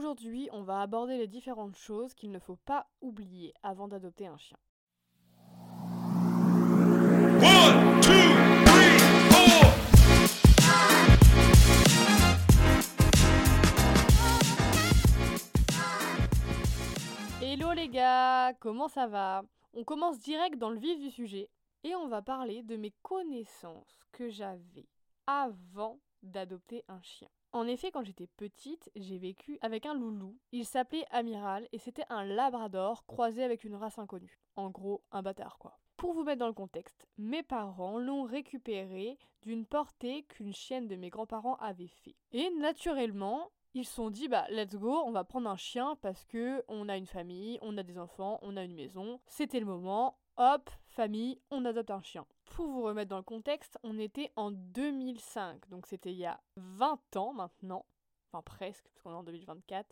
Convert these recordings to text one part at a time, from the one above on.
Aujourd'hui, on va aborder les différentes choses qu'il ne faut pas oublier avant d'adopter un chien. One, two, three, four. Hello les gars, comment ça va? On commence direct dans le vif du sujet et on va parler de mes connaissances que j'avais avant d'adopter un chien. En effet, quand j'étais petite, j'ai vécu avec un loulou. Il s'appelait Amiral et c'était un labrador croisé avec une race inconnue. En gros, un bâtard quoi. Pour vous mettre dans le contexte, mes parents l'ont récupéré d'une portée qu'une chienne de mes grands-parents avait fait. Et naturellement, ils se sont dit bah let's go, on va prendre un chien parce que on a une famille, on a des enfants, on a une maison. C'était le moment. Hop, famille, on adopte un chien. Pour vous remettre dans le contexte, on était en 2005, donc c'était il y a 20 ans maintenant, enfin presque, parce qu'on est en 2024.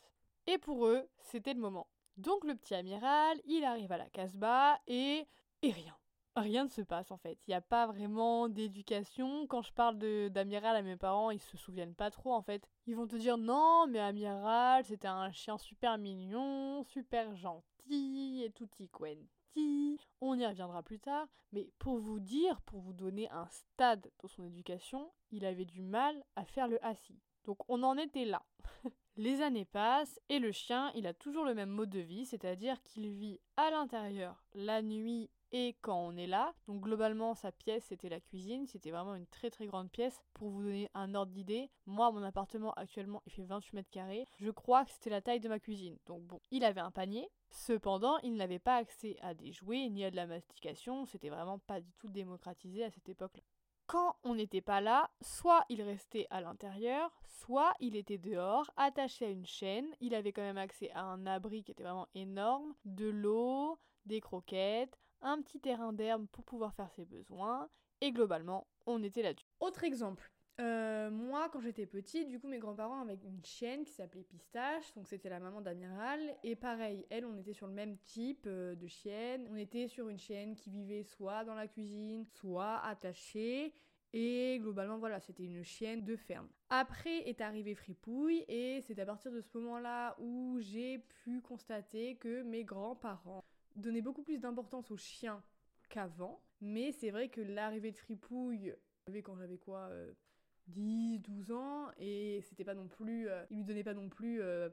Et pour eux, c'était le moment. Donc le petit amiral, il arrive à la Casbah et et rien. Rien ne se passe en fait. Il n'y a pas vraiment d'éducation. Quand je parle d'amiral à mes parents, ils se souviennent pas trop en fait. Ils vont te dire non, mais amiral, c'était un chien super mignon, super gentil et tutti On y reviendra plus tard. Mais pour vous dire, pour vous donner un stade dans son éducation, il avait du mal à faire le assis. Donc on en était là. Les années passent et le chien, il a toujours le même mode de vie, c'est-à-dire qu'il vit à l'intérieur la nuit et quand on est là. Donc globalement, sa pièce, c'était la cuisine, c'était vraiment une très très grande pièce. Pour vous donner un ordre d'idée, moi, mon appartement actuellement, il fait 28 mètres carrés. Je crois que c'était la taille de ma cuisine. Donc bon, il avait un panier. Cependant, il n'avait pas accès à des jouets ni à de la mastication. C'était vraiment pas du tout démocratisé à cette époque-là quand on n'était pas là, soit il restait à l'intérieur, soit il était dehors, attaché à une chaîne. Il avait quand même accès à un abri qui était vraiment énorme, de l'eau, des croquettes, un petit terrain d'herbe pour pouvoir faire ses besoins. Et globalement, on était là-dessus. Autre exemple. euh, moi, quand j'étais petite, du coup, mes grands-parents avaient une chienne qui s'appelait Pistache, donc c'était la maman d'Amiral. Et pareil, elle, on était sur le même type euh, de chienne. On était sur une chienne qui vivait soit dans la cuisine, soit attachée. Et globalement, voilà, c'était une chienne de ferme. Après est arrivé Fripouille, et c'est à partir de ce moment-là où j'ai pu constater que mes grands-parents donnaient beaucoup plus d'importance aux chiens qu'avant. Mais c'est vrai que l'arrivée de Fripouille, quand j'avais quoi euh, 10, 12 ans, et c'était pas non plus. euh, il lui donnait pas non plus. euh,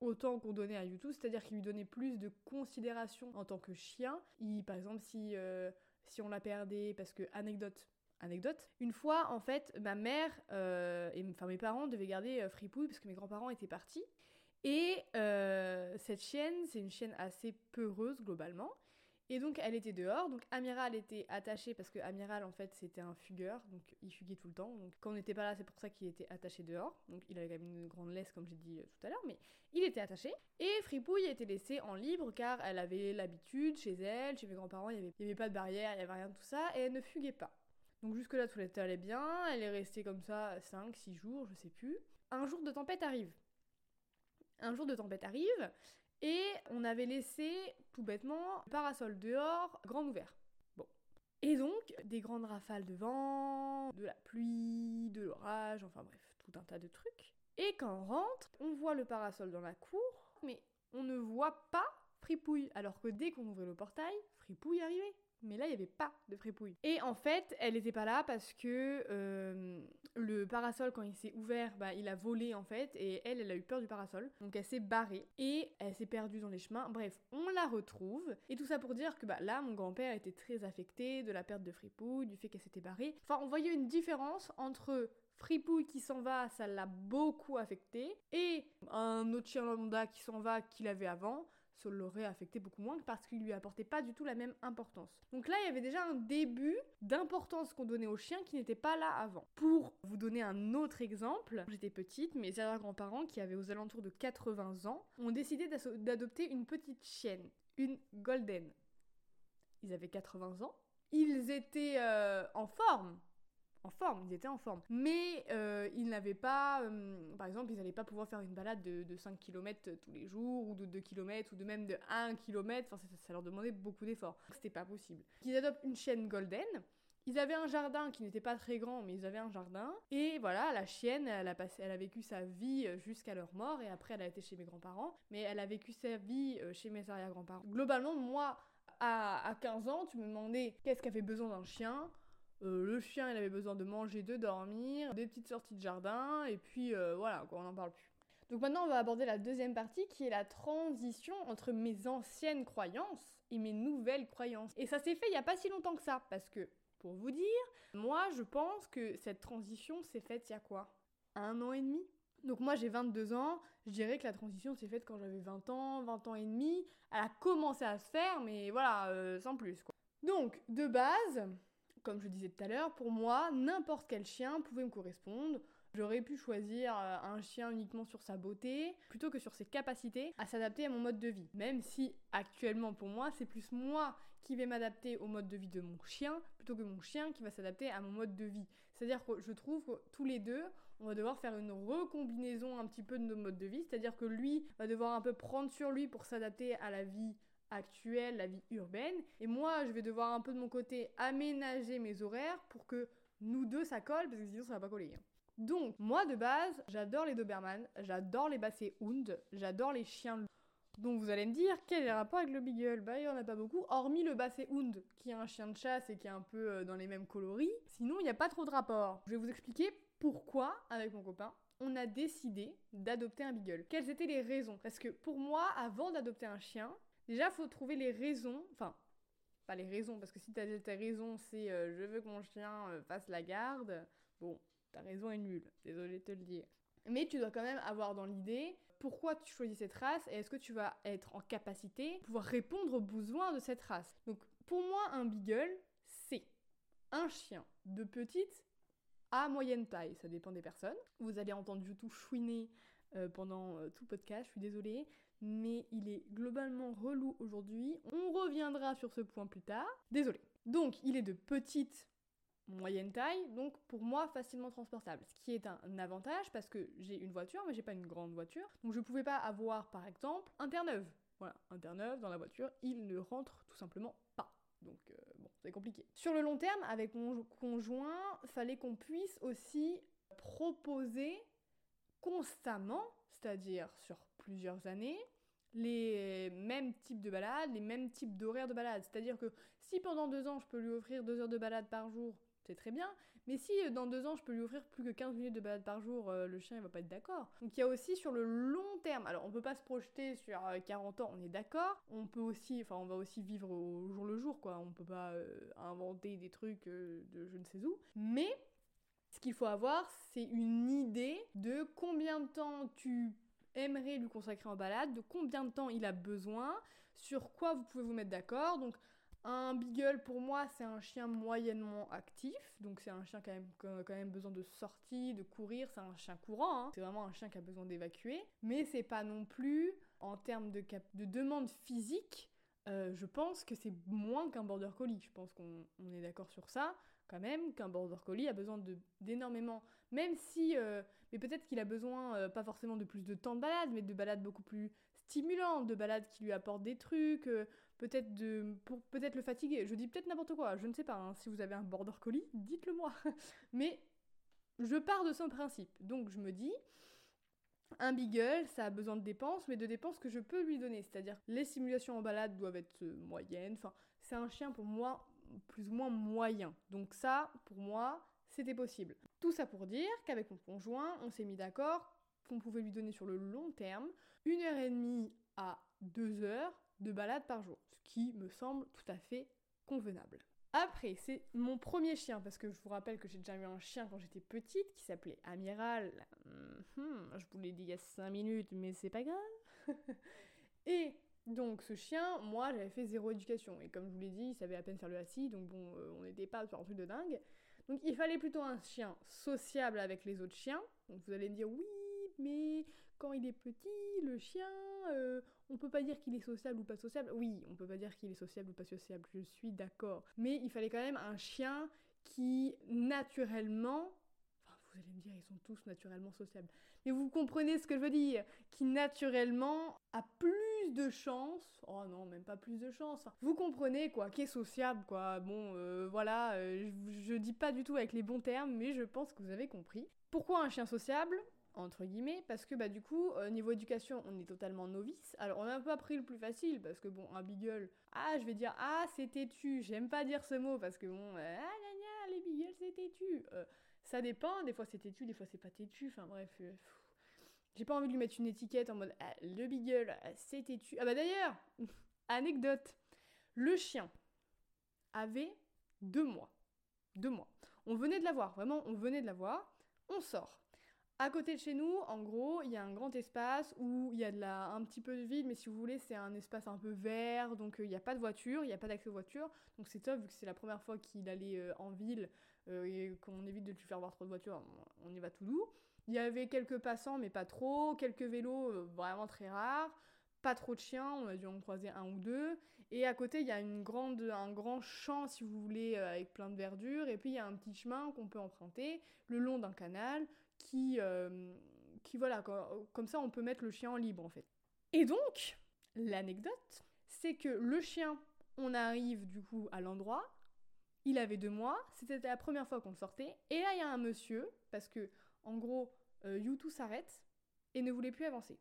autant qu'on donnait à YouTube, c'est-à-dire qu'il lui donnait plus de considération en tant que chien. Il, par exemple, si, euh, si on la perdait, parce que, anecdote, anecdote, une fois, en fait, ma mère et enfin mes parents devaient garder Fripouille parce que mes grands-parents étaient partis. Et cette chienne, c'est une chienne assez peureuse globalement. Et donc elle était dehors, donc Amiral était attaché parce que Amiral en fait c'était un fugueur, donc il fuguait tout le temps. Donc quand on n'était pas là, c'est pour ça qu'il était attaché dehors. Donc il avait quand même une grande laisse comme j'ai dit euh, tout à l'heure, mais il était attaché. Et Fripouille était laissée en libre car elle avait l'habitude chez elle, chez mes grands-parents, il n'y avait, pas de barrière, il n'y avait rien de tout ça, et elle ne fuguait pas. Donc jusque-là tout allait bien, elle est restée comme ça 5-6 jours, je sais plus. Un jour de tempête arrive. Un jour de tempête arrive, et on avait laissé, tout bêtement, le parasol dehors, grand ouvert. Bon. Et donc, des grandes rafales de vent, de la pluie, de l'orage, enfin bref, tout un tas de trucs. Et quand on rentre, on voit le parasol dans la cour, mais on ne voit pas Fripouille. Alors que dès qu'on ouvrait le portail, Fripouille arrivait. Mais là, il n'y avait pas de fripouille. Et en fait, elle n'était pas là parce que euh, le parasol, quand il s'est ouvert, bah, il a volé en fait. Et elle, elle a eu peur du parasol. Donc elle s'est barrée. Et elle s'est perdue dans les chemins. Bref, on la retrouve. Et tout ça pour dire que bah, là, mon grand-père était très affecté de la perte de fripouille, du fait qu'elle s'était barrée. Enfin, on voyait une différence entre Fripouille qui s'en va, ça l'a beaucoup affecté. Et un autre chien lambda qui s'en va, qu'il avait avant, ça l'aurait affecté beaucoup moins parce qu'il lui apportait pas du tout la même importance. Donc là, il y avait déjà un début d'importance qu'on donnait aux chiens qui n'était pas là avant. Pour vous donner un autre exemple, j'étais petite, mes arrière-grands-parents, qui avaient aux alentours de 80 ans, ont décidé d'adopter une petite chienne, une golden. Ils avaient 80 ans. Ils étaient euh, en forme, en forme, ils étaient en forme. Mais euh, ils n'avaient pas, euh, par exemple, ils n'allaient pas pouvoir faire une balade de, de 5 km tous les jours, ou de 2 km, ou de même de 1 km, ça, leur demandait beaucoup d'efforts. C'était pas possible. Ils adoptent une chienne golden, Ils avaient un jardin qui n'était pas très grand, mais ils avaient un jardin. Et voilà, la chienne, elle a, passé, elle a vécu sa vie euh, jusqu'à leur mort, et après elle a été chez mes grands-parents. Mais elle a vécu sa vie chez mes arrière-grands-parents. Globalement, moi, à, à 15 ans, tu me demandais qu'est-ce qu'avait besoin d'un chien? Euh, le chien, il avait besoin de manger, de dormir, des petites sorties de jardin, et puis euh, voilà, on n'en parle plus. Donc maintenant, on va aborder la deuxième partie qui est la transition entre mes anciennes croyances et mes nouvelles croyances. Et ça s'est fait il n'y a pas si longtemps que ça, parce que, pour vous dire, moi je pense que cette transition s'est faite il y a quoi? Un an et demi? Donc moi j'ai 22 ans, je dirais que la transition s'est faite quand j'avais 20 ans, 20 ans et demi. Elle a commencé à se faire, mais voilà, euh, sans plus quoi. Donc, de base, comme je disais tout à l'heure, pour moi, n'importe quel chien pouvait me correspondre. J'aurais pu choisir euh, un chien uniquement sur sa beauté, plutôt que sur ses capacités à s'adapter à mon mode de vie. Même si actuellement pour moi, c'est plus moi qui vais m'adapter au mode de vie de mon chien, plutôt que mon chien qui va s'adapter à mon mode de vie. C'est-à-dire que je trouve que tous les deux, on va devoir faire une recombinaison un petit peu de nos modes de vie. C'est-à-dire que lui va devoir un peu prendre sur lui pour s'adapter à la vie actuelle, la vie urbaine. Et moi, je vais devoir un peu de mon côté aménager mes horaires pour que nous deux ça colle, parce que sinon ça va pas coller. hein. Donc, moi de base, j'adore les Doberman, j'adore les Basset Hound, j'adore les chiens. Donc vous allez me dire, quel est le rapport avec le Beagle? Bah il y en a pas beaucoup, hormis le Basset Hound, qui est un chien de chasse et qui est un peu euh, dans les mêmes coloris. Sinon, il n'y a pas trop de rapport. Je vais vous expliquer pourquoi, avec mon copain, on a décidé d'adopter un Beagle. Quelles étaient les raisons? Parce que pour moi, avant d'adopter un chien, déjà faut trouver les raisons, enfin pas les raisons, parce que si t'as tes raisons, c'est euh, je veux que mon chien euh, fasse la garde, bon, ta raison est nulle, désolé de te le dire. Mais tu dois quand même avoir dans l'idée pourquoi tu choisis cette race et est-ce que tu vas être en capacité de pouvoir répondre aux besoins de cette race. Donc pour moi, un beagle, c'est un chien de petite à moyenne taille, ça dépend des personnes. Vous allez entendre YouTube chouiner euh, pendant tout podcast, je suis désolée, mais il est globalement relou aujourd'hui. On reviendra sur ce point plus tard. Désolée. Donc, il est de petite moyenne taille, donc pour moi facilement transportable. Ce qui est un avantage parce que j'ai une voiture, mais j'ai pas une grande voiture. Donc je pouvais pas avoir par exemple un Terre-Neuve. Voilà, un Terre-Neuve dans la voiture, il ne rentre tout simplement pas. Donc euh, bon, c'est compliqué. Sur le long terme, avec mon conjoint, fallait qu'on puisse aussi proposer constamment, c'est-à-dire sur plusieurs années, les mêmes types de balades, les mêmes types d'horaires de balade. C'est-à-dire que si pendant deux ans je peux lui offrir deux heures de balade par jour, c'est très bien. Mais si euh, dans deux ans je peux lui offrir plus que 15 minutes de balade par jour, euh, le chien il va pas être d'accord. Donc il y a aussi sur le long terme, alors on peut pas se projeter sur euh, 40 ans, on est d'accord. On peut aussi, enfin on va aussi vivre au jour le jour quoi. On peut pas euh, inventer des trucs euh, de je ne sais où. Mais ce qu'il faut avoir, c'est une idée de combien de temps tu aimerais lui consacrer en balade, de combien de temps il a besoin, sur quoi vous pouvez vous mettre d'accord. Donc un beagle pour moi c'est un chien moyennement actif, donc c'est un chien quand même, qui a quand même besoin de sortie, de courir, c'est un chien courant, hein. c'est vraiment un chien qui a besoin d'évacuer, mais c'est pas non plus en termes de, cap- de demande physique, euh, je pense que c'est moins qu'un border collie, je pense qu'on on est d'accord sur ça quand même qu'un border collie a besoin d'énormément même si euh, mais peut-être qu'il a besoin euh, pas forcément de plus de temps de balade mais de balades beaucoup plus stimulantes de balades qui lui apportent des trucs euh, peut-être de pour peut-être le fatiguer je dis peut-être n'importe quoi je ne sais pas hein. si vous avez un border collie dites-le moi mais je pars de son principe donc je me dis un beagle, ça a besoin de dépenses, mais de dépenses que je peux lui donner. C'est-à-dire, les simulations en balade doivent être moyennes. Enfin, c'est un chien pour moi plus ou moins moyen. Donc ça, pour moi, c'était possible. Tout ça pour dire qu'avec mon conjoint, on s'est mis d'accord qu'on pouvait lui donner sur le long terme une heure et demie à deux heures de balade par jour, ce qui me semble tout à fait convenable. Après, c'est mon premier chien, parce que je vous rappelle que j'ai déjà eu un chien quand j'étais petite qui s'appelait Amiral. Mhm, je vous l'ai dit il y a 5 minutes, mais c'est pas grave. et donc ce chien, moi j'avais fait zéro éducation. Et comme je vous l'ai dit, il savait à peine faire le assis, donc bon, euh, on n'était pas sur un truc de dingue. Donc il fallait plutôt un chien sociable avec les autres chiens. Vous allez me dire, oui, mais quand il est petit, le chien, euh, on peut pas dire qu'il est sociable ou pas sociable. Oui, on peut pas dire qu'il est sociable ou pas sociable, je suis d'accord. Mais il fallait quand même un chien qui, naturellement, vous allez me dire, ils sont tous naturellement sociables. Mais vous comprenez ce que je veux dire Qui, naturellement, a plus plus de chance. Oh non, même pas plus de chance. Enfin, vous comprenez quoi, qui est sociable quoi. Bon, euh, voilà, euh, je, dis pas du tout avec les bons termes, mais je pense que vous avez compris. Pourquoi un chien sociable entre guillemets, parce que bah du coup, euh, niveau éducation, on est totalement novice. Alors on a un peu appris le plus facile, parce que bon, un beagle, ah je vais dire, ah c'est têtu, j'aime pas dire ce mot, parce que bon, ah gna les beagles c'est têtu. Ça dépend, des fois c'est têtu, des fois c'est pas têtu, enfin bref. J'ai pas envie de lui mettre une étiquette en mode, ah, le beagle, ah, c'est têtu. Ah bah d'ailleurs, anecdote, le chien avait deux mois. Deux mois. On venait de l'avoir, vraiment, on venait de l'avoir. On sort. À côté de chez nous, en gros, il y a un grand espace où il y a de la, un petit peu de vide, mais si vous voulez, c'est un espace un peu vert, donc euh, il n'y a pas de voiture, il n'y a pas d'accès aux voitures. Donc c'est top, vu que c'est la première fois qu'il allait euh, en ville euh, et qu'on évite de lui faire voir trop de voitures, on y va tout doux. Il y avait quelques passants, mais pas trop, quelques vélos euh, vraiment très rares, pas trop de chiens, on a dû en croiser un ou deux. Et à côté, il y a une grande, un grand champ, si vous voulez, euh, avec plein de verdure, et puis il y a un petit chemin qu'on peut emprunter le long d'un canal qui, euh, qui voilà, co- comme ça on peut mettre le chien en libre en fait. Et donc, l'anecdote, c'est que le chien, on arrive du coup à l'endroit, il avait deux mois, c'était la première fois qu'on le sortait, et là il y a un monsieur, parce que en gros, euh, s'arrête et ne voulait plus avancer.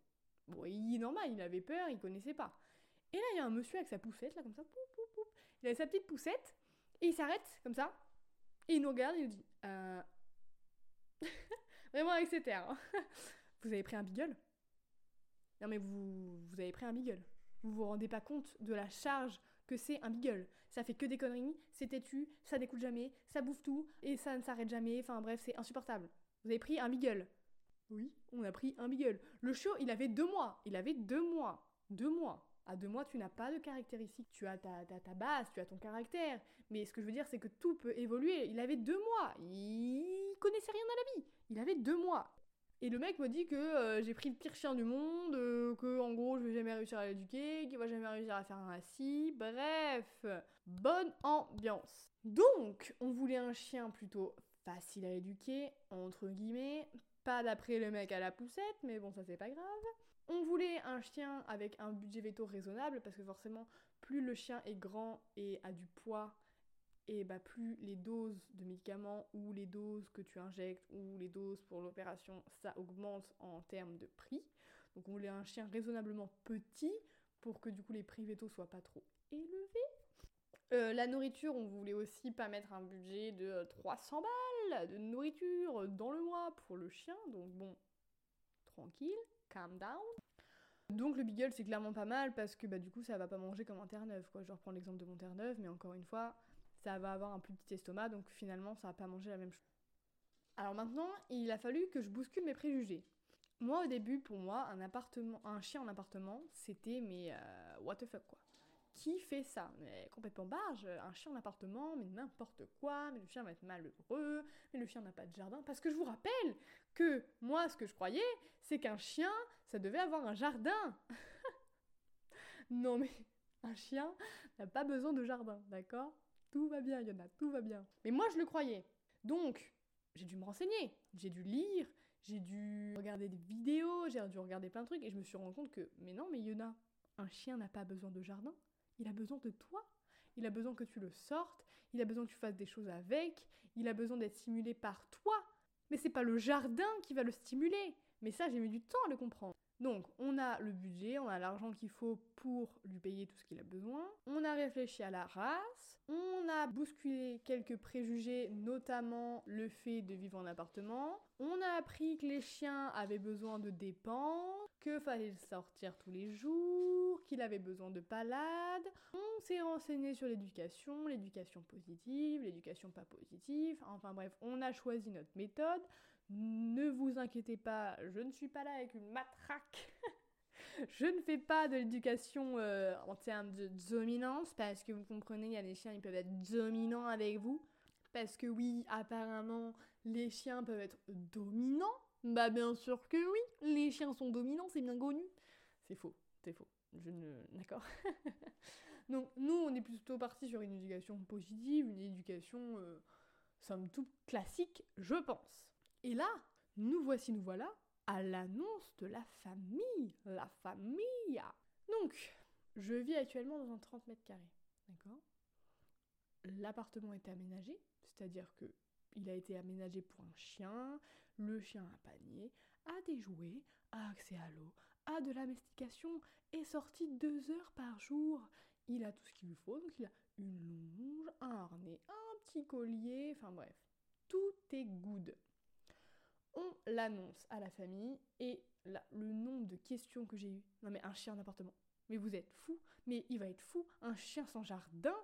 Bon, il est normal, il avait peur, il connaissait pas. Et là il y a un monsieur avec sa poussette, là comme ça, poup, poup, poup. il avait sa petite poussette, et il s'arrête comme ça, et il nous regarde il nous dit euh... Vraiment avec ses terres. hein. vous avez pris un beagle? Non mais vous, vous avez pris un beagle. Vous vous rendez pas compte de la charge que c'est un beagle. Ça fait que des conneries, c'est têtu, ça n'écoute jamais, ça bouffe tout, et ça ne s'arrête jamais, enfin bref, c'est insupportable. Vous avez pris un beagle. Oui, on a pris un beagle. Le chiot, il avait deux mois. Il avait deux mois. Deux mois. À deux mois, tu n'as pas de caractéristiques. Tu as ta, ta, ta base, tu as ton caractère. Mais ce que je veux dire, c'est que tout peut évoluer. Il avait deux mois. Il connaissait rien à la vie. Il avait deux mois. Et le mec me dit que euh, j'ai pris le pire chien du monde, euh, que en gros je vais jamais réussir à l'éduquer, qu'il va jamais réussir à faire un assis, bref, bonne ambiance. Donc, on voulait un chien plutôt facile à éduquer, entre guillemets, pas d'après le mec à la poussette, mais bon ça c'est pas grave. On voulait un chien avec un budget veto raisonnable, parce que forcément, plus le chien est grand et a du poids, et bah plus les doses de médicaments ou les doses que tu injectes ou les doses pour l'opération, ça augmente en termes de prix. Donc on voulait un chien raisonnablement petit pour que du coup les prix vétos soient pas trop élevés. Euh, la nourriture, on voulait aussi pas mettre un budget de euh, 300 balles de nourriture dans le mois pour le chien, donc bon, tranquille, calm down. Donc le beagle c'est clairement pas mal parce que bah du coup ça va pas manger comme un terre-neuve quoi. Je reprends l'exemple de mon terre-neuve, mais encore une fois, ça va avoir un plus petit estomac, donc finalement ça va pas manger la même chose. Alors maintenant, il a fallu que je bouscule mes préjugés. Moi au début, pour moi, un appartement, un chien en appartement, c'était mais euh, what the fuck quoi. Qui fait ça? Mais complètement barge, un chien en appartement, mais n'importe quoi, mais le chien va être malheureux, mais le chien n'a pas de jardin. Parce que je vous rappelle que moi, ce que je croyais, c'est qu'un chien, ça devait avoir un jardin. non mais un chien n'a pas besoin de jardin, d'accord? Tout va bien, Yona, tout va bien. Mais moi, je le croyais. Donc, j'ai dû me renseigner, j'ai dû lire, j'ai dû regarder des vidéos, j'ai dû regarder plein de trucs, et je me suis rendu compte que, mais non, mais Yona, un chien n'a pas besoin de jardin, il a besoin de toi. Il a besoin que tu le sortes, il a besoin que tu fasses des choses avec, il a besoin d'être stimulé par toi. Mais c'est pas le jardin qui va le stimuler. Mais ça, j'ai mis du temps à le comprendre. Donc, on a le budget, on a l'argent qu'il faut pour lui payer tout ce qu'il a besoin. On a réfléchi à la race. On a bousculé quelques préjugés, notamment le fait de vivre en appartement. On a appris que les chiens avaient besoin de dépenses, que fallait sortir tous les jours, qu'il avait besoin de palades. On s'est renseigné sur l'éducation, l'éducation positive, l'éducation pas positive. Enfin bref, on a choisi notre méthode. Ne vous inquiétez pas, je ne suis pas là avec une matraque. je ne fais pas de l'éducation euh, en termes de dominance, parce que vous comprenez, il y a des chiens, ils peuvent être dominants avec vous. Parce que oui, apparemment, les chiens peuvent être dominants. Bah bien sûr que oui, les chiens sont dominants, c'est bien connu. C'est faux, c'est faux. Je ne... D'accord Donc nous, on est plutôt parti sur une éducation positive, une éducation, euh, somme toute, classique, je pense. Et là, nous voici, nous voilà, à l'annonce de la famille. La famille Donc, je vis actuellement dans un 30 mètres carrés. D'accord? L'appartement est aménagé, c'est-à-dire que il a été aménagé pour un chien, le chien a un panier, a des jouets, a accès à l'eau, a de la mastication, est sorti deux heures par jour. Il a tout ce qu'il lui faut, donc il a une longe, un harnais, un petit collier, enfin bref, tout est good. On l'annonce à la famille et là, le nombre de questions que j'ai eues. Non mais un chien d'appartement. Mais vous êtes fou Mais il va être fou Un chien sans jardin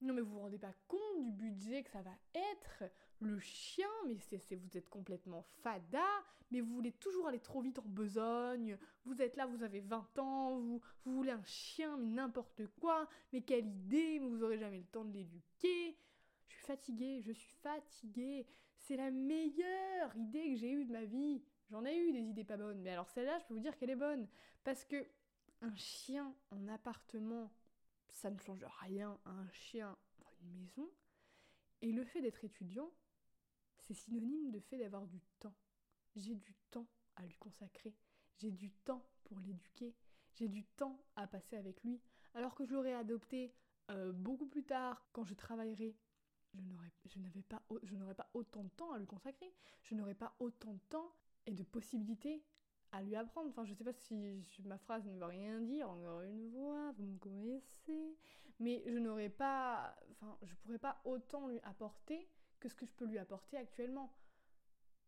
non mais vous vous rendez pas compte du budget que ça va être Le chien, mais c'est, vous êtes complètement fada, mais vous voulez toujours aller trop vite en besogne, vous êtes là, vous avez 20 ans, vous, vous voulez un chien, mais n'importe quoi, mais quelle idée, mais vous aurez jamais le temps de l'éduquer. Je suis fatiguée, je suis fatiguée. C'est la meilleure idée que j'ai eue de ma vie. J'en ai eu des idées pas bonnes, mais alors celle-là, je peux vous dire qu'elle est bonne. Parce que un chien en appartement ça ne change rien à un chien dans une maison. Et le fait d'être étudiant, c'est synonyme de fait d'avoir du temps. J'ai du temps à lui consacrer. J'ai du temps pour l'éduquer. J'ai du temps à passer avec lui. Alors que je l'aurais adopté euh, beaucoup plus tard, quand je travaillerai, je n'aurais pas, pas autant de temps à lui consacrer. Je n'aurais pas autant de temps et de possibilités à lui apprendre. Enfin, je sais pas si ma phrase ne veut rien dire, encore une fois, vous me connaissez. Mais je n'aurais pas. Enfin, je pourrais pas autant lui apporter que ce que je peux lui apporter actuellement.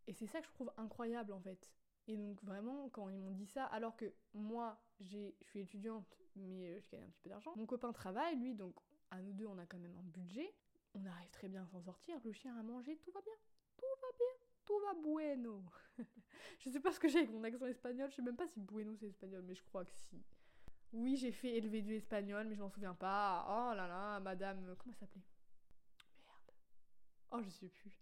Et c'est ça que je trouve incroyable en fait. Et donc vraiment, quand ils m'ont dit ça, alors que moi, je suis étudiante, mais euh, je gagne un petit peu d'argent. Mon copain travaille, lui, donc à nous deux, on a quand même un budget. On arrive très bien à s'en sortir. Le chien a mangé, tout va bien. Tout va bien tout va bueno. je sais pas ce que j'ai avec mon accent espagnol, je sais même pas si bueno c'est espagnol, mais je crois que si. Oui, j'ai fait élever du espagnol, mais je m'en souviens pas. Oh là là, madame. Comment elle s'appelait? Merde. Oh, je sais plus.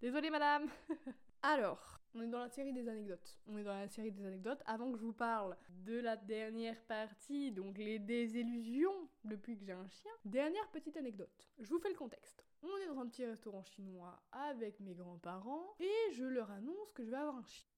Désolée, madame Alors, on est dans la série des anecdotes. On est dans la série des anecdotes. Avant que je vous parle de la dernière partie, donc les désillusions depuis que j'ai un chien, dernière petite anecdote. Je vous fais le contexte. On est dans un petit restaurant chinois avec mes grands-parents et je leur annonce que je vais avoir un chien.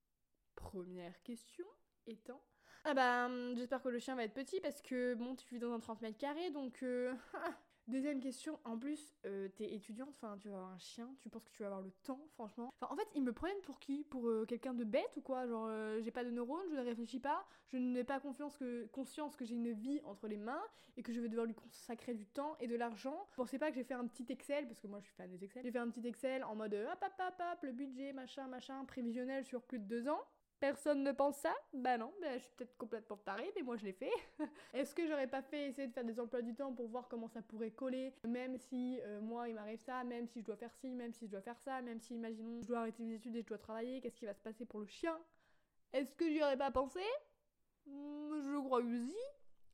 Première question étant ah bah, j'espère que le chien va être petit parce que bon, tu vis dans un 30 mètres carrés donc euh, Deuxième question, en plus, euh, t'es étudiante, enfin, tu vas avoir un chien, tu penses que tu vas avoir le temps, franchement? En fait, ils me prennent pour qui? Pour euh, quelqu'un de bête ou quoi? Genre, euh, j'ai pas de neurones, je ne réfléchis pas, je n'ai pas confiance que, conscience que j'ai une vie entre les mains et que je vais devoir lui consacrer du temps et de l'argent. Pensez pas que j'ai fait un petit Excel, parce que moi je suis fan des Excel. J'ai fait un petit Excel en mode hop hop hop hop, le budget, machin, machin, prévisionnel sur plus de deux ans. Personne ne pense ça? Bah non, bah, je suis peut-être complètement tarée, mais moi je l'ai fait. Est-ce que j'aurais pas fait essayer de faire des emplois du temps pour voir comment ça pourrait coller, même si euh, moi il m'arrive ça, même si je dois faire ci, même si je dois faire ça, même si imaginons je dois arrêter mes études et je dois travailler, qu'est-ce qui va se passer pour le chien? Est-ce que j'y aurais pas pensé? Hmm, Je crois que si.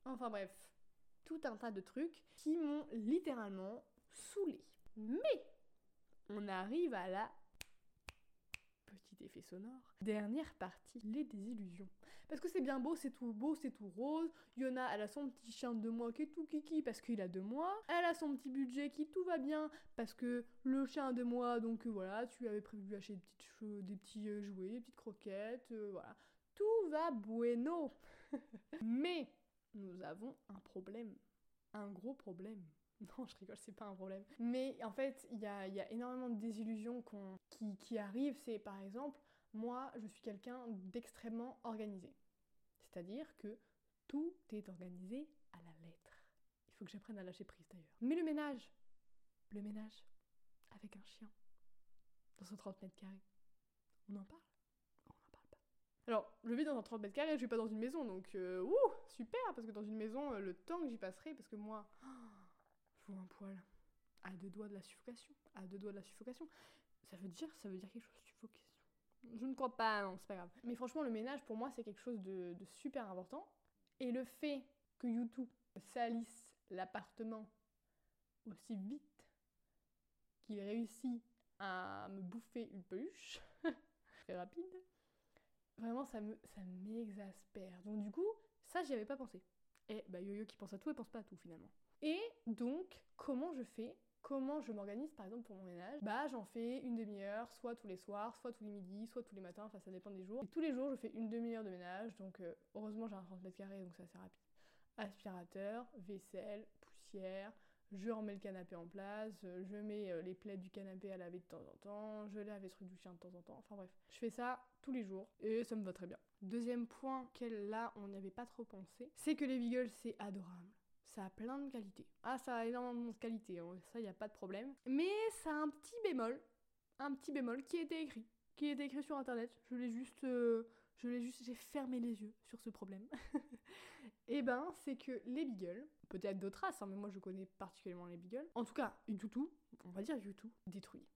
Enfin bref, tout un tas de trucs qui m'ont littéralement saoulé. Mais on arrive à la petit effet sonore. Dernière partie, les désillusions. Parce que c'est bien beau, c'est tout beau, c'est tout rose. Yona, elle a son petit chien de mois qui est tout kiki parce qu'il a deux mois. Elle a son petit budget qui tout va bien parce que le chien a deux mois, donc euh, voilà, tu avais prévu acheter des petits euh, jouets, des petites croquettes, euh, voilà. Tout va bueno. Mais nous avons un problème. Un gros problème. Non, je rigole, c'est pas un problème. Mais en fait, il y a, énormément de désillusions qui, arrivent. C'est par exemple, moi, je suis quelqu'un d'extrêmement organisé. C'est-à-dire que tout est organisé à la lettre. Il faut que j'apprenne à lâcher prise d'ailleurs. Mais le ménage, le ménage, avec un chien, dans un 30 mètres carrés, on en parle? On n'en parle pas. Alors, je vis dans un 30 mètres carrés, je suis pas dans une maison, donc euh, ouh, super, parce que dans une maison, euh, le temps que j'y passerai, parce que moi, un poil. À deux doigts de la suffocation. À deux doigts de la suffocation. Ça veut dire, ça veut dire quelque chose, suffocation. Je ne crois pas, non, c'est pas grave. Mais franchement, le ménage, pour moi, c'est quelque chose de, super important. Et le fait que YouTube salisse l'appartement aussi vite qu'il réussit à me bouffer une peluche, très rapide, vraiment ça me ça m'exaspère. Donc du coup, ça j'y avais pas pensé. Et bah Yo-Yo qui pense à tout, elle pense pas à tout finalement. Et donc, comment je fais Comment je m'organise par exemple pour mon ménage? Bah j'en fais une demi-heure, soit tous les soirs, soit tous les midis, soit tous les matins, enfin ça dépend des jours. Et tous les jours je fais une demi-heure de ménage, donc euh, heureusement j'ai un 30 mètres carrés donc c'est rapide. aspirateur, vaisselle, poussière, je remets le canapé en place, euh, je mets euh, les plaies du canapé à laver de temps en temps, je lave les trucs du chien de temps en temps, enfin bref. Je fais ça tous les jours et ça me va très bien. Deuxième point, quel là on n'y avait pas trop pensé, c'est que les Beagles c'est adorable. Ça a plein de qualités. Ah, ça a énormément de qualités, hein, ça y a pas de problème. Mais ça a un petit bémol, un petit bémol qui a été écrit, qui été écrit sur internet. Je l'ai juste, euh, je l'ai juste, j'ai fermé les yeux sur ce problème. Et ben, c'est que les Beagles, peut-être d'autres races, hein, mais moi je connais particulièrement les Beagles. En tout cas, Youtou, on va dire Youtou, détruit.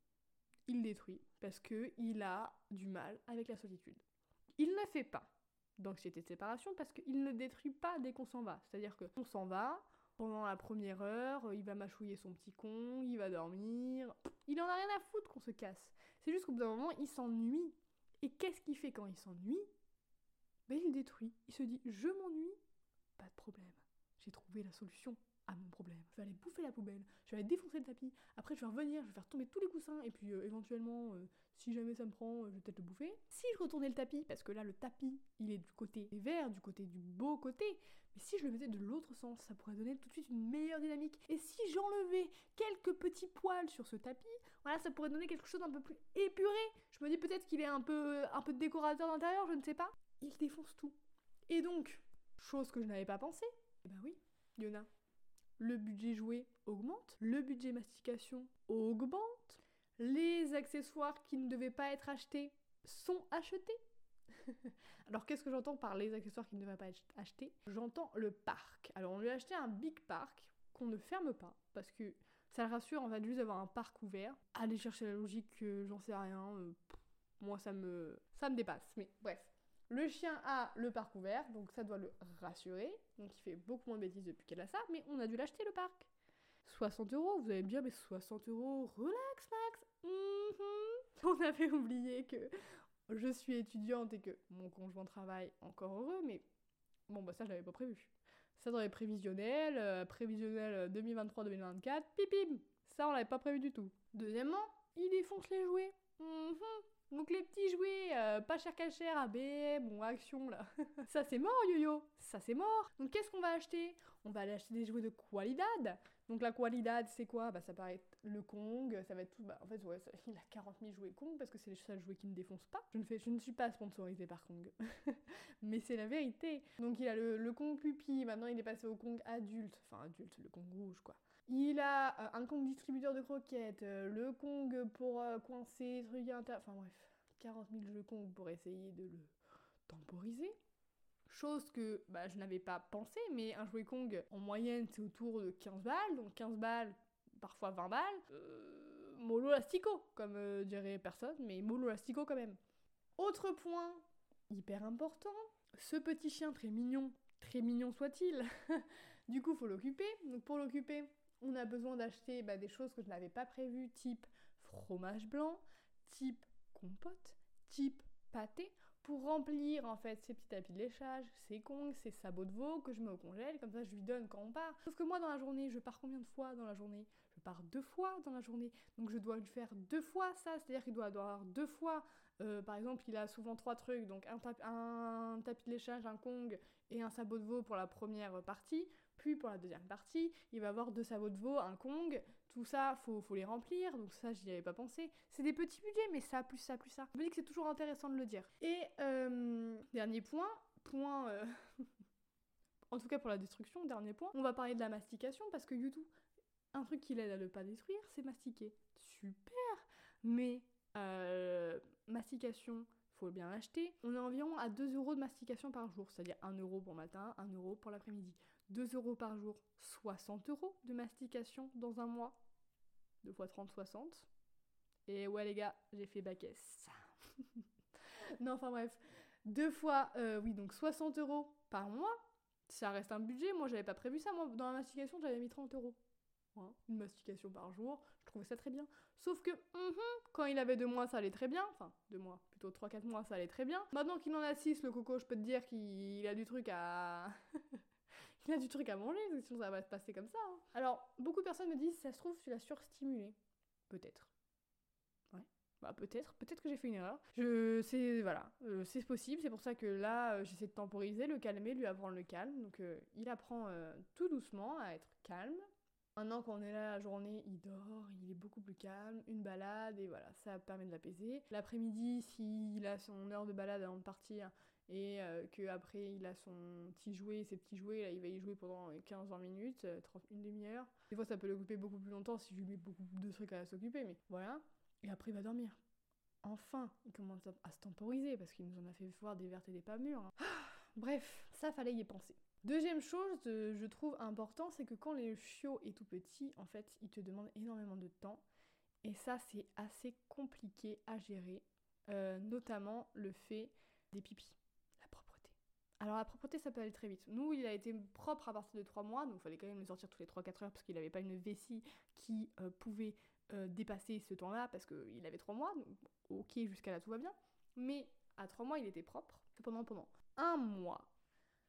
Il détruit parce que il a du mal avec la solitude. Il ne fait pas d'anxiété de séparation parce qu'il ne détruit pas dès qu'on s'en va. C'est-à-dire qu'on s'en va, pendant la première heure, il va mâchouiller son petit con, il va dormir. Il en a rien à foutre qu'on se casse. C'est juste qu'au bout d'un moment, il s'ennuie. Et qu'est-ce qu'il fait quand il s'ennuie? Ben il détruit. Il se dit je m'ennuie, pas de problème. J'ai trouvé la solution à mon problème. Je vais aller bouffer la poubelle, je vais aller défoncer le tapis, après je vais revenir, je vais faire tomber tous les coussins, et puis euh, éventuellement, euh, si jamais ça me prend, euh, je vais peut-être le bouffer. Si je retournais le tapis, parce que là le tapis, il est du côté vert, du côté du beau côté, mais si je le mettais de l'autre sens, ça pourrait donner tout de suite une meilleure dynamique. Et si j'enlevais quelques petits poils sur ce tapis, voilà, ça pourrait donner quelque chose d'un peu plus épuré. Je me dis peut-être qu'il est un peu, un peu décorateur d'intérieur, je ne sais pas. Il défonce tout. Et donc, chose que je n'avais pas pensé, eh ben oui, Yona, le budget jouet augmente, le budget mastication augmente, les accessoires qui ne devaient pas être achetés sont achetés. Alors qu'est-ce que j'entends par les accessoires qui ne devaient pas être achetés? J'entends le parc. Alors on lui a acheté un big park qu'on ne ferme pas parce que ça le rassure en fait juste d'avoir un parc ouvert. Aller chercher la logique, j'en sais rien. euh, moi ça me ça me dépasse. Mais bref. Le chien a le parc ouvert, donc ça doit le rassurer. Donc il fait beaucoup moins de bêtises depuis qu'elle a ça, mais on a dû l'acheter le parc. 60 euros, vous allez me dire, mais 60 euros, relax Max Mhm. On avait oublié que je suis étudiante et que mon conjoint travaille encore heureux, mais bon, bah ça je l'avais pas prévu. Ça dans les prévisionnels, euh, prévisionnel 2023-2024, pipim Ça on l'avait pas prévu du tout. Deuxièmement, il défonce les jouets. Mhm. Donc les petits jouets, euh, pas cher qu'à cher, ABM ou Action là. ça c'est mort yo-yo, ça c'est mort. Donc qu'est-ce qu'on va acheter? On va aller acheter des jouets de qualidad. Donc la qualidad c'est quoi? Bah ça paraît être le Kong, ça va être tout... Bah en fait ouais, il a 40 000 jouets Kong parce que c'est les seuls jouets qui ne défoncent pas. Je ne, fais, je ne suis pas sponsorisée par Kong. Mais c'est la vérité. Donc il a le, Kong pupi, maintenant il est passé au Kong adulte. Enfin adulte, le Kong rouge quoi. Il a euh, un Kong distributeur de croquettes, euh, le Kong pour coincer, trucs inter... Enfin bref, 40 000 jeux Kong pour essayer de le temporiser. Chose que bah, je n'avais pas pensé, mais un jouet Kong en moyenne c'est autour de 15 balles, donc 15 balles, parfois 20 balles. Euh, mollo lastico, comme euh, dirait personne, mais mollo lastico quand même. Autre point hyper important, ce petit chien très mignon, très mignon soit-il, du coup faut l'occuper. Donc pour l'occuper, on a besoin d'acheter bah, des choses que je n'avais pas prévues, type fromage blanc, type compote, type pâté, pour remplir en fait ces petits tapis de léchage, ces kongs, ces sabots de veau que je mets au congèle, comme ça je lui donne quand on part. Sauf que moi dans la journée, je pars combien de fois dans la journée? Je pars deux fois dans la journée, donc je dois lui faire deux fois ça, c'est-à-dire qu'il doit avoir deux fois, euh, par exemple il a souvent trois trucs, donc un, un tapis de léchage, un kong et un sabot de veau pour la première partie, puis pour la deuxième partie, il va avoir deux sabots de veau, un kong, tout ça, faut, faut les remplir, donc ça, j'y avais pas pensé. C'est des petits budgets, mais ça, plus ça, plus ça. Je me dis que c'est toujours intéressant de le dire. Et, euh, dernier point, point... euh, en tout cas pour la destruction, dernier point, on va parler de la mastication, parce que YouTube, un truc qui l'aide à ne pas détruire, c'est mastiquer. Super Mais, euh, mastication, faut bien l'acheter. On est environ à 2 euros de mastication par jour, c'est-à-dire 1 euro pour le matin, 1 euro pour l'après-midi. 2 euros par jour, 60 euros de mastication dans un mois. 2 fois 30, 60. Et ouais les gars, j'ai fait bac S. non, enfin bref. Deux fois, euh, oui, donc 60 euros par mois. Ça reste un budget. Moi, j'avais pas prévu ça. Dans la mastication, j'avais mis 30 euros. Voilà, Une mastication par jour. Je trouvais ça très bien. Sauf que, mhm, quand il avait deux mois, ça allait très bien. Enfin, deux mois, plutôt 3-4 mois, ça allait très bien. Maintenant qu'il en a 6, le coco, je peux te dire qu'il a du truc à. Il a du truc à manger, parce que sinon ça va se passer comme ça. hein. Alors, beaucoup de personnes me disent, ça se trouve, tu l'as surstimulé. Peut-être. Ouais. Bah, peut-être, peut-être que j'ai fait une erreur. Je, c'est, voilà, euh, c'est possible. C'est pour ça que là, euh, j'essaie de temporiser, le calmer, lui apprendre le calme. Donc, euh, il apprend tout doucement à être calme. Maintenant qu'on est là la journée, il dort, il est beaucoup plus calme, une balade et voilà, ça permet de l'apaiser. L'après-midi, s'il a son heure de balade avant de partir et euh, qu'après il a son petit jouet, ses petits jouets, là il va y jouer pendant 15-20 minutes, euh, 30, une demi-heure. Des fois ça peut l'occuper beaucoup plus longtemps si je lui mets beaucoup de trucs à s'occuper, mais voilà. Et après il va dormir. Enfin, il commence à, se temporiser parce qu'il nous en a fait voir des vertes et des pas mûres. hein. Bref, ça fallait y penser. Deuxième chose, euh, je trouve important, c'est que quand les chiots est tout petit, en fait, ils te demandent énormément de temps. Et ça, c'est assez compliqué à gérer, euh, notamment le fait des pipis. Alors la propreté, ça peut aller très vite. Nous, il a été propre à partir de 3 mois, donc il fallait quand même le sortir tous les 3-4 heures parce qu'il n'avait pas une vessie qui euh, pouvait euh, dépasser ce temps-là parce qu'il avait 3 mois. Donc, ok, jusqu'à là, tout va bien. Mais à 3 mois, il était propre. Cependant, pendant un mois,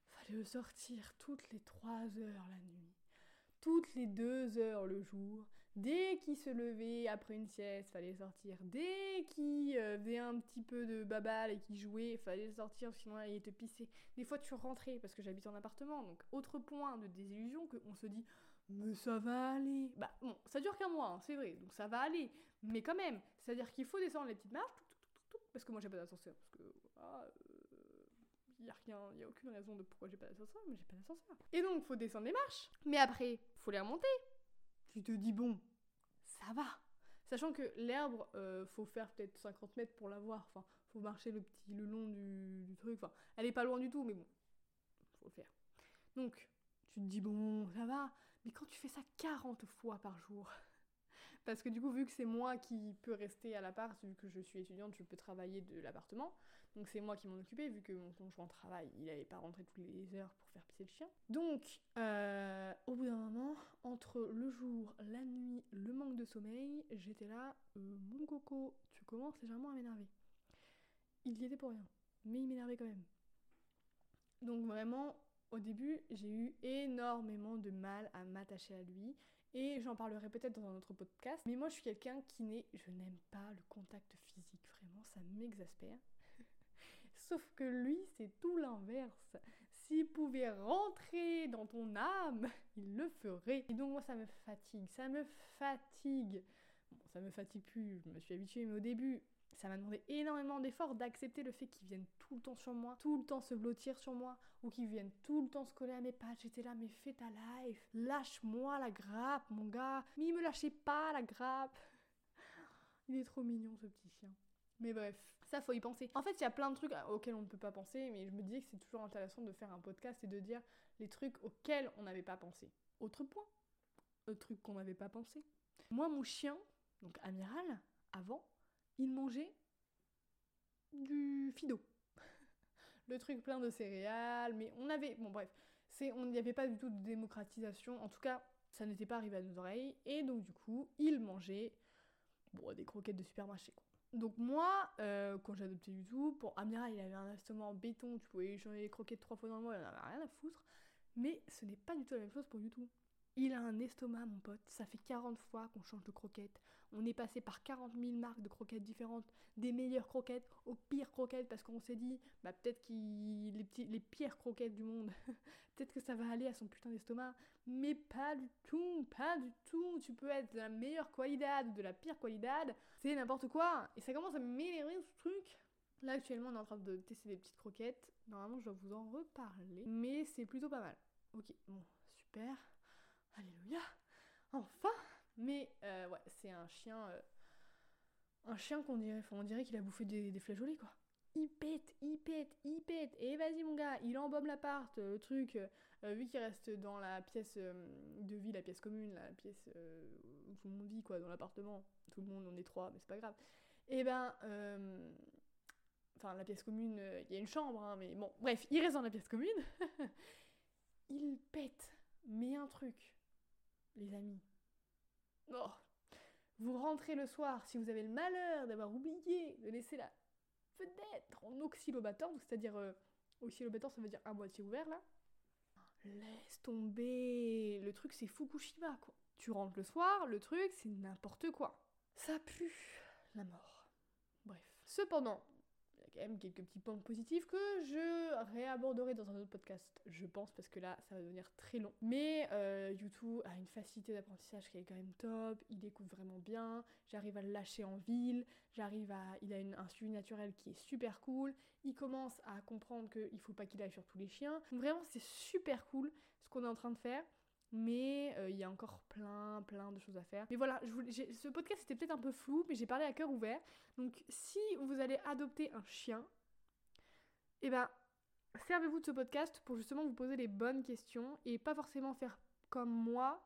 fallait le sortir toutes les 3 heures la nuit, toutes les 2 heures le jour. Dès qu'il se levait après une sieste, fallait sortir. Dès qu'il euh, faisait un petit peu de babal et qu'il jouait, fallait sortir, sinon il était pissé. Des fois tu rentrais parce que j'habite en appartement, donc autre point de désillusion que on se dit mais ça va aller. Bah bon, ça dure qu'un mois, hein, c'est vrai, donc ça va aller. Mais quand même, c'est-à-dire qu'il faut descendre les petites marches, parce que moi j'ai pas d'ascenseur, parce que voilà, il y a rien, a aucune raison de pourquoi j'ai pas d'ascenseur, mais j'ai pas d'ascenseur. Et donc faut descendre les marches, mais après faut les remonter. Tu te dis bon, ça va. Sachant que l'herbe, euh, faut faire peut-être 50 mètres pour la voir. Enfin, faut marcher le petit, le long du, du truc. Enfin, elle est pas loin du tout, mais bon, faut le faire. Donc, tu te dis bon, ça va. Mais quand tu fais ça 40 fois par jour, parce que du coup, vu que c'est moi qui peux rester à l'appart, vu que je suis étudiante, je peux travailler de l'appartement. Donc c'est moi qui m'en occupais, vu que mon conjoint travaille, il n'allait pas rentrer toutes les heures pour faire pisser le chien. Donc, euh, au bout d'un moment, entre le jour, la nuit, le manque de sommeil, j'étais là, euh, mon coco, tu commences légèrement à m'énerver. Il y était pour rien, mais il m'énervait quand même. Donc vraiment, au début, j'ai eu énormément de mal à m'attacher à lui. Et j'en parlerai peut-être dans un autre podcast. Mais moi, je suis quelqu'un qui n'est. Je n'aime pas le contact physique, vraiment, ça m'exaspère. Sauf que lui, c'est tout l'inverse. S'il pouvait rentrer dans ton âme, il le ferait. Et donc, moi, ça me fatigue. Ça me fatigue. Bon, ça me fatigue plus, je me suis habituée, mais au début, ça m'a demandé énormément d'efforts d'accepter le fait qu'ils viennent tout le temps sur moi, tout le temps se blottir sur moi, ou qu'ils viennent tout le temps se coller à mes pattes. J'étais là, mais fais ta life, lâche-moi la grappe, mon gars. Mais il me lâchait pas la grappe. Il est trop mignon, ce petit chien. Mais bref, ça faut y penser. En fait, il y a plein de trucs auxquels on ne peut pas penser, mais je me disais que c'est toujours intéressant de faire un podcast et de dire les trucs auxquels on n'avait pas pensé. Autre point, le truc qu'on n'avait pas pensé. Moi, mon chien, donc Amiral, avant, il mangeait du fido. le truc plein de céréales, mais on avait... Bon bref, c'est, on n'y avait pas du tout de démocratisation, en tout cas, ça n'était pas arrivé à nos oreilles, et donc du coup, il mangeait bon, des croquettes de supermarché. Donc moi, euh, quand j'ai adopté tout, pour Amiral, il avait un estomac en béton, tu pouvais changer les croquettes trois fois dans le mois, il en avait rien à foutre, mais ce n'est pas du tout la même chose pour tout. Il a un estomac, mon pote. Ça fait 40 fois qu'on change de croquettes. On est passé par 40 000 marques de croquettes différentes, des meilleures croquettes aux pires croquettes, parce qu'on s'est dit, bah peut-être qu'il les, pires croquettes du monde, peut-être que ça va aller à son putain d'estomac. Mais pas du tout, pas du tout. Tu peux être de la meilleure qualité, de la pire qualité, c'est n'importe quoi. Et ça commence à m'énerver ce truc. Là actuellement on est en train de tester des petites croquettes. Normalement je dois vous en reparler, mais c'est plutôt pas mal. Ok, bon, super. Alléluia Enfin Mais euh, ouais, c'est un chien... euh, un chien qu'on dirait... on dirait qu'il a bouffé des, des flageolets, quoi. Il pète, il pète, il pète. Et vas-y, mon gars, il embaume l'appart, le truc. euh, euh, vu qu'il reste dans la pièce de vie, la pièce commune, la pièce où tout le monde vit, quoi, dans l'appartement. Tout le monde, on est trois, mais c'est pas grave. Et ben... euh, Enfin, la pièce commune, il y a une chambre, hein, mais bon, bref, il reste dans la pièce commune. il pète. Mais un truc les amis. Oh. Vous rentrez le soir, si vous avez le malheur d'avoir oublié de laisser la fenêtre en donc c'est-à-dire euh, oscillobatteur, ça veut dire un boîtier ouvert là. Laisse tomber. Le truc c'est Fukushima quoi. Tu rentres le soir, le truc c'est n'importe quoi. Ça pue la mort. Cependant, y a quelques petits points positifs que je réaborderai dans un autre podcast, je pense, parce que là, ça va devenir très long. Mais euh, YouTube a une facilité d'apprentissage qui est quand même top, il écoute vraiment bien, j'arrive à le lâcher en ville, j'arrive à... Il a une- un suivi naturel qui est super cool, il commence à comprendre qu'il faut pas qu'il aille sur tous les chiens. Vraiment, c'est super cool ce qu'on est en train de faire. Mais euh, il y a encore plein, plein de choses à faire. Mais voilà, je voulais- ce podcast était peut-être un peu flou, mais j'ai parlé à cœur ouvert. Donc si vous allez adopter un chien, eh ben, servez-vous de ce podcast pour justement vous poser les bonnes questions et pas forcément faire comme moi,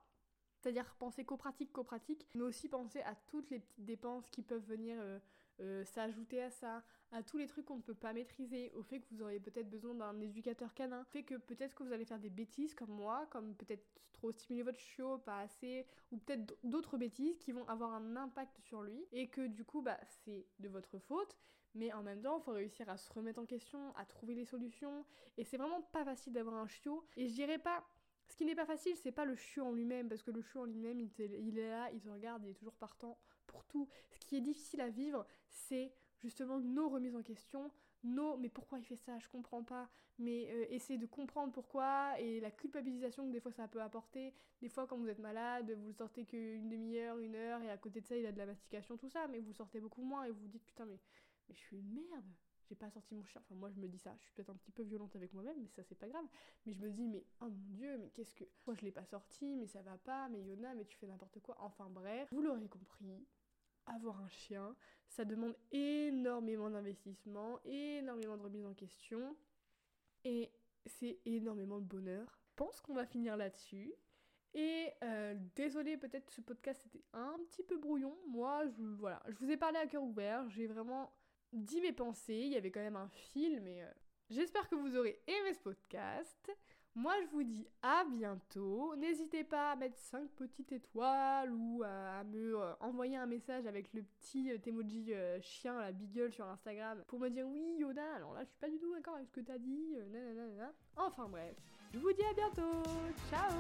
c'est-à-dire penser qu'aux pratiques, qu'aux pratiques, mais aussi penser à toutes les petites dépenses qui peuvent venir euh, euh, s'ajouter à ça, à tous les trucs qu'on ne peut pas maîtriser, au fait que vous auriez peut-être besoin d'un éducateur canin, au fait que peut-être que vous allez faire des bêtises comme moi, comme peut-être trop stimuler votre chiot, pas assez, ou peut-être d'autres bêtises qui vont avoir un impact sur lui, et que du coup, bah, c'est de votre faute, mais en même temps, il faut réussir à se remettre en question, à trouver les solutions, et c'est vraiment pas facile d'avoir un chiot, et je dirais pas... Ce qui n'est pas facile, c'est pas le chiot en lui-même, parce que le chiot en lui-même, il, il est là, il te regarde, il est toujours partant pour tout. Ce qui est difficile à vivre, c'est justement nos remises en question, nos mais pourquoi il fait ça, je comprends pas, mais euh, essayer de comprendre pourquoi et la culpabilisation que des fois ça peut apporter. Des fois quand vous êtes malade, vous le sortez qu'une demi-heure, une heure et à côté de ça il a de la mastication, tout ça, mais vous le sortez beaucoup moins et vous vous dites putain mais, mais je suis une merde. J'ai pas sorti mon chien. Enfin, moi, je me dis ça. Je suis peut-être un petit peu violente avec moi-même, mais ça, c'est pas grave. Mais je me dis, mais oh mon dieu, mais qu'est-ce que. Moi, je l'ai pas sorti, mais ça va pas, mais Yona, mais tu fais n'importe quoi. Enfin, bref, vous l'aurez compris avoir un chien, ça demande énormément d'investissement, énormément de remise en question, et c'est énormément de bonheur. Je pense qu'on va finir là-dessus. Et euh, désolé, peut-être ce podcast était un petit peu brouillon. Moi, je, voilà, je vous ai parlé à cœur ouvert. J'ai vraiment dit mes pensées. Il y avait quand même un fil, mais euh, j'espère que vous aurez aimé ce podcast. Moi, je vous dis à bientôt. N'hésitez pas à mettre 5 petites étoiles ou à me euh, envoyer un message avec le petit euh, emoji euh, chien, la big sur Instagram pour me dire oui, Yoda, alors là, je suis pas du tout d'accord avec ce que t'as dit. Nanana. Enfin bref, je vous dis à bientôt. Ciao